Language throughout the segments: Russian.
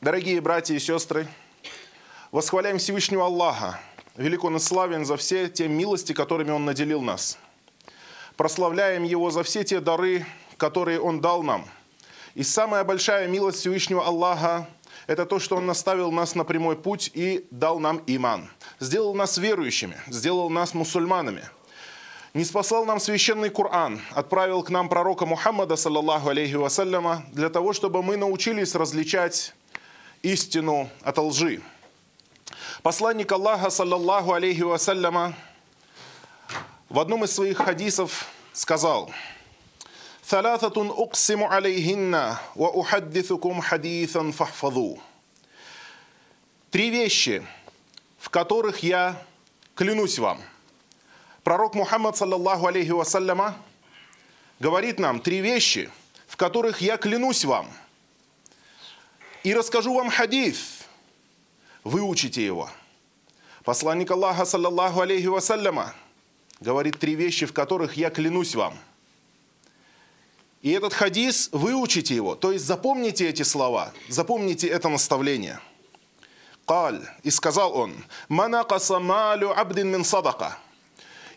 Дорогие братья и сестры, восхваляем Всевышнего Аллаха, велик Он и славен за все те милости, которыми Он наделил нас. Прославляем Его за все те дары, которые Он дал нам. И самая большая милость Всевышнего Аллаха – это то, что Он наставил нас на прямой путь и дал нам иман. Сделал нас верующими, сделал нас мусульманами – не спасал нам священный Коран, отправил к нам пророка Мухаммада, саллаллаху алейхи вассаляма, для того, чтобы мы научились различать истину от лжи. Посланник Аллаха, саллаллаху алейхи вассаляма, в одном из своих хадисов сказал, «Thalathатун уqсиму алейхинна ва ухаддithукум хадитhan фахфаду». Три вещи, в которых я клянусь вам. Пророк Мухаммад, саллаллаху алейхи вассаляма, говорит нам три вещи, в которых я клянусь вам. И расскажу вам хадис, выучите его. Посланник Аллаха, саллаллаху алейхи вассаляма, говорит три вещи, в которых я клянусь вам. И этот хадис, выучите его, то есть запомните эти слова, запомните это наставление. Каль, и сказал он, «Манакаса малю абдин мин садака».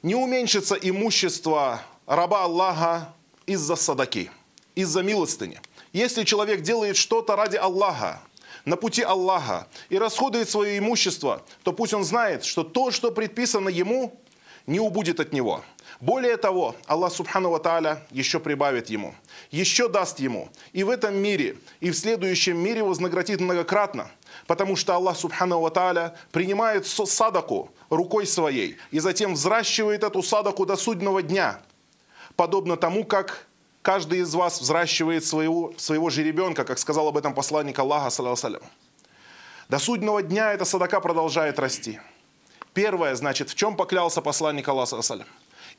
Не уменьшится имущество раба Аллаха из-за садаки, из-за милостыни. Если человек делает что-то ради Аллаха, на пути Аллаха и расходует свое имущество, то пусть он знает, что то, что предписано ему, не убудет от него. Более того, Аллах Субхану Тааля еще прибавит ему, еще даст ему и в этом мире, и в следующем мире вознаградит многократно, потому что Аллах Субхану Тааля принимает садаку рукой своей и затем взращивает эту садаку до судного дня, подобно тому, как каждый из вас взращивает своего, своего же ребенка, как сказал об этом посланник Аллаха, саллиллаху До судного дня эта садака продолжает расти. Первое, значит, в чем поклялся посланник Аллаха, саллиллаху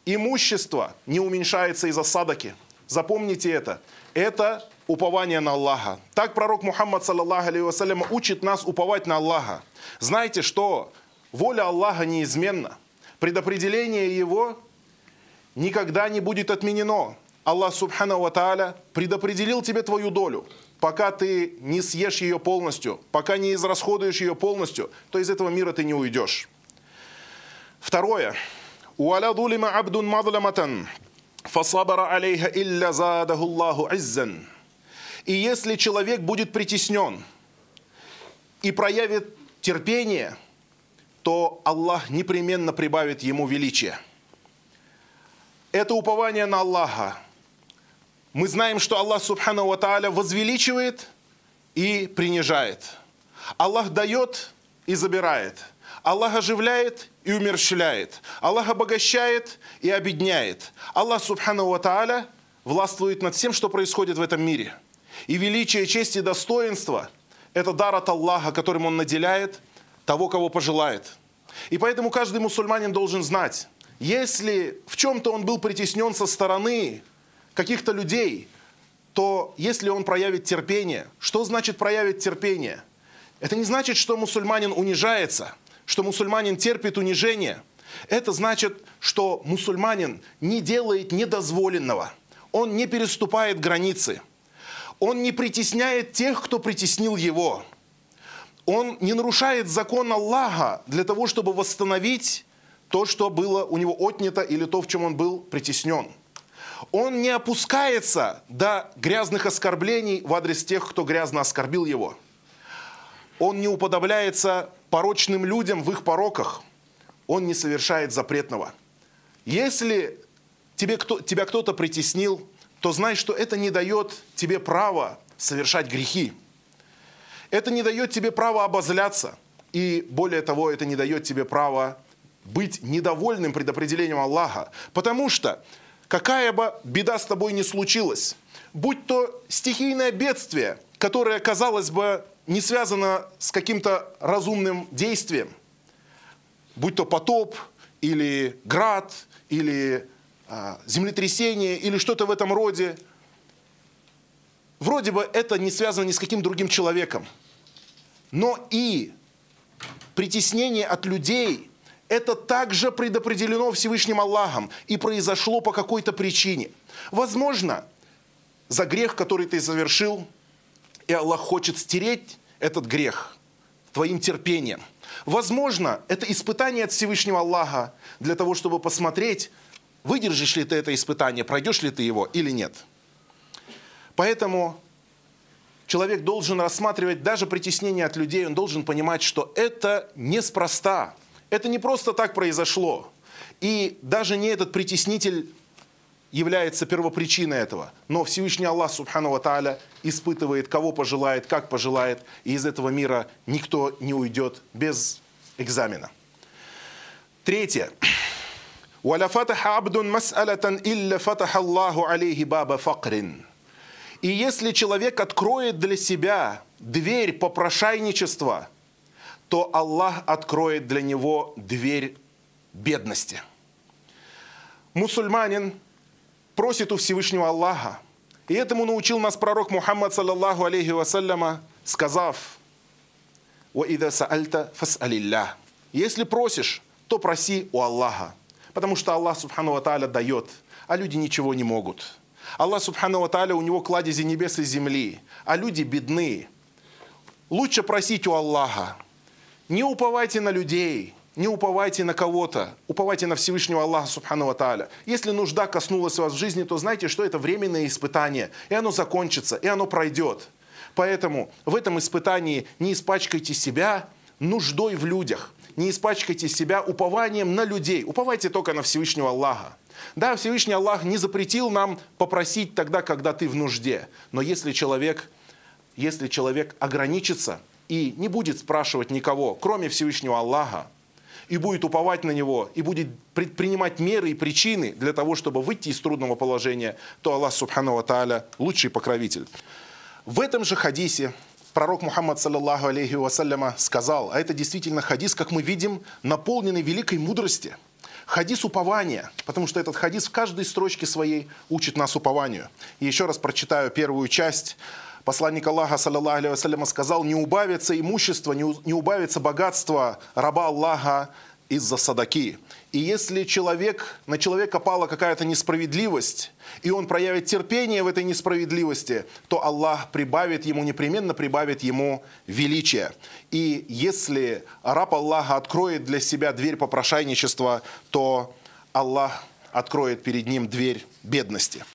Имущество не уменьшается из-за садаки. Запомните это. Это упование на Аллаха. Так пророк Мухаммад, саллаллаху алейhi учит нас уповать на Аллаха. Знаете, что воля Аллаха неизменна. Предопределение Его никогда не будет отменено. Аллах Субхану Ва Тааля предопределил тебе твою долю. Пока ты не съешь ее полностью, пока не израсходуешь ее полностью, то из этого мира ты не уйдешь. Второе. «Уаля дулима абдун мадламатан, фасабара алейха илля задаху Аллаху иззан». И если человек будет притеснен и проявит терпение, то Аллах непременно прибавит ему величие. Это упование на Аллаха – мы знаем, что Аллах Субхану Ва Тааля возвеличивает и принижает. Аллах дает и забирает – Аллах оживляет и умерщвляет. Аллах обогащает и обедняет. Аллах, субхану ва тааля, властвует над всем, что происходит в этом мире. И величие, честь и достоинство – это дар от Аллаха, которым Он наделяет того, кого пожелает. И поэтому каждый мусульманин должен знать, если в чем-то он был притеснен со стороны каких-то людей, то если он проявит терпение, что значит проявить терпение? Это не значит, что мусульманин унижается – что мусульманин терпит унижение, это значит, что мусульманин не делает недозволенного, он не переступает границы, он не притесняет тех, кто притеснил его, он не нарушает закон Аллаха для того, чтобы восстановить то, что было у него отнято или то, в чем он был притеснен. Он не опускается до грязных оскорблений в адрес тех, кто грязно оскорбил его. Он не уподобляется порочным людям в их пороках, он не совершает запретного. Если тебе кто, тебя кто-то притеснил, то знай, что это не дает тебе права совершать грехи. Это не дает тебе права обозляться. И более того, это не дает тебе права быть недовольным предопределением Аллаха. Потому что какая бы беда с тобой ни случилась, будь то стихийное бедствие, которое, казалось бы, не связано с каким-то разумным действием, будь то потоп или град, или а, землетрясение, или что-то в этом роде. Вроде бы это не связано ни с каким другим человеком. Но и притеснение от людей – это также предопределено Всевышним Аллахом и произошло по какой-то причине. Возможно, за грех, который ты совершил – и Аллах хочет стереть этот грех твоим терпением. Возможно, это испытание от Всевышнего Аллаха для того, чтобы посмотреть, выдержишь ли ты это испытание, пройдешь ли ты его или нет. Поэтому человек должен рассматривать даже притеснение от людей, он должен понимать, что это неспроста, это не просто так произошло. И даже не этот притеснитель является первопричиной этого. Но Всевышний Аллах, Субхану Тааля, испытывает, кого пожелает, как пожелает, и из этого мира никто не уйдет без экзамена. Третье. «Валя фатаха абдун мас'алатан илля фатаха Аллаху алейхи баба факрин». И если человек откроет для себя дверь попрошайничества – то Аллах откроет для него дверь бедности. Мусульманин просит у Всевышнего Аллаха. И этому научил нас пророк Мухаммад, саллаллаху алейхи вассаляма, сказав, «Ваида саальта фас'алилля». Если просишь, то проси у Аллаха. Потому что Аллах, субхану тааля, дает, а люди ничего не могут. Аллах, субхану тааля, у него кладези небес и земли, а люди бедны. Лучше просить у Аллаха. Не уповайте на людей – не уповайте на кого-то, уповайте на Всевышнего Аллаха Субхану Тааля. Если нужда коснулась вас в жизни, то знайте, что это временное испытание, и оно закончится, и оно пройдет. Поэтому в этом испытании не испачкайте себя нуждой в людях, не испачкайте себя упованием на людей, уповайте только на Всевышнего Аллаха. Да, Всевышний Аллах не запретил нам попросить тогда, когда ты в нужде, но если человек, если человек ограничится и не будет спрашивать никого, кроме Всевышнего Аллаха, и будет уповать на него, и будет предпринимать меры и причины для того, чтобы выйти из трудного положения, то Аллах Субхану Тааля лучший покровитель. В этом же хадисе пророк Мухаммад, саллаллаху алейхи вассаляма, сказал, а это действительно хадис, как мы видим, наполненный великой мудрости. Хадис упования, потому что этот хадис в каждой строчке своей учит нас упованию. И еще раз прочитаю первую часть. Посланник Аллаха, саллаллаху алейhi сказал, не убавится имущество, не убавится богатство раба Аллаха из-за садаки. И если человек, на человека пала какая-то несправедливость, и он проявит терпение в этой несправедливости, то Аллах прибавит ему, непременно прибавит ему величие. И если раб Аллаха откроет для себя дверь попрошайничества, то Аллах откроет перед ним дверь бедности.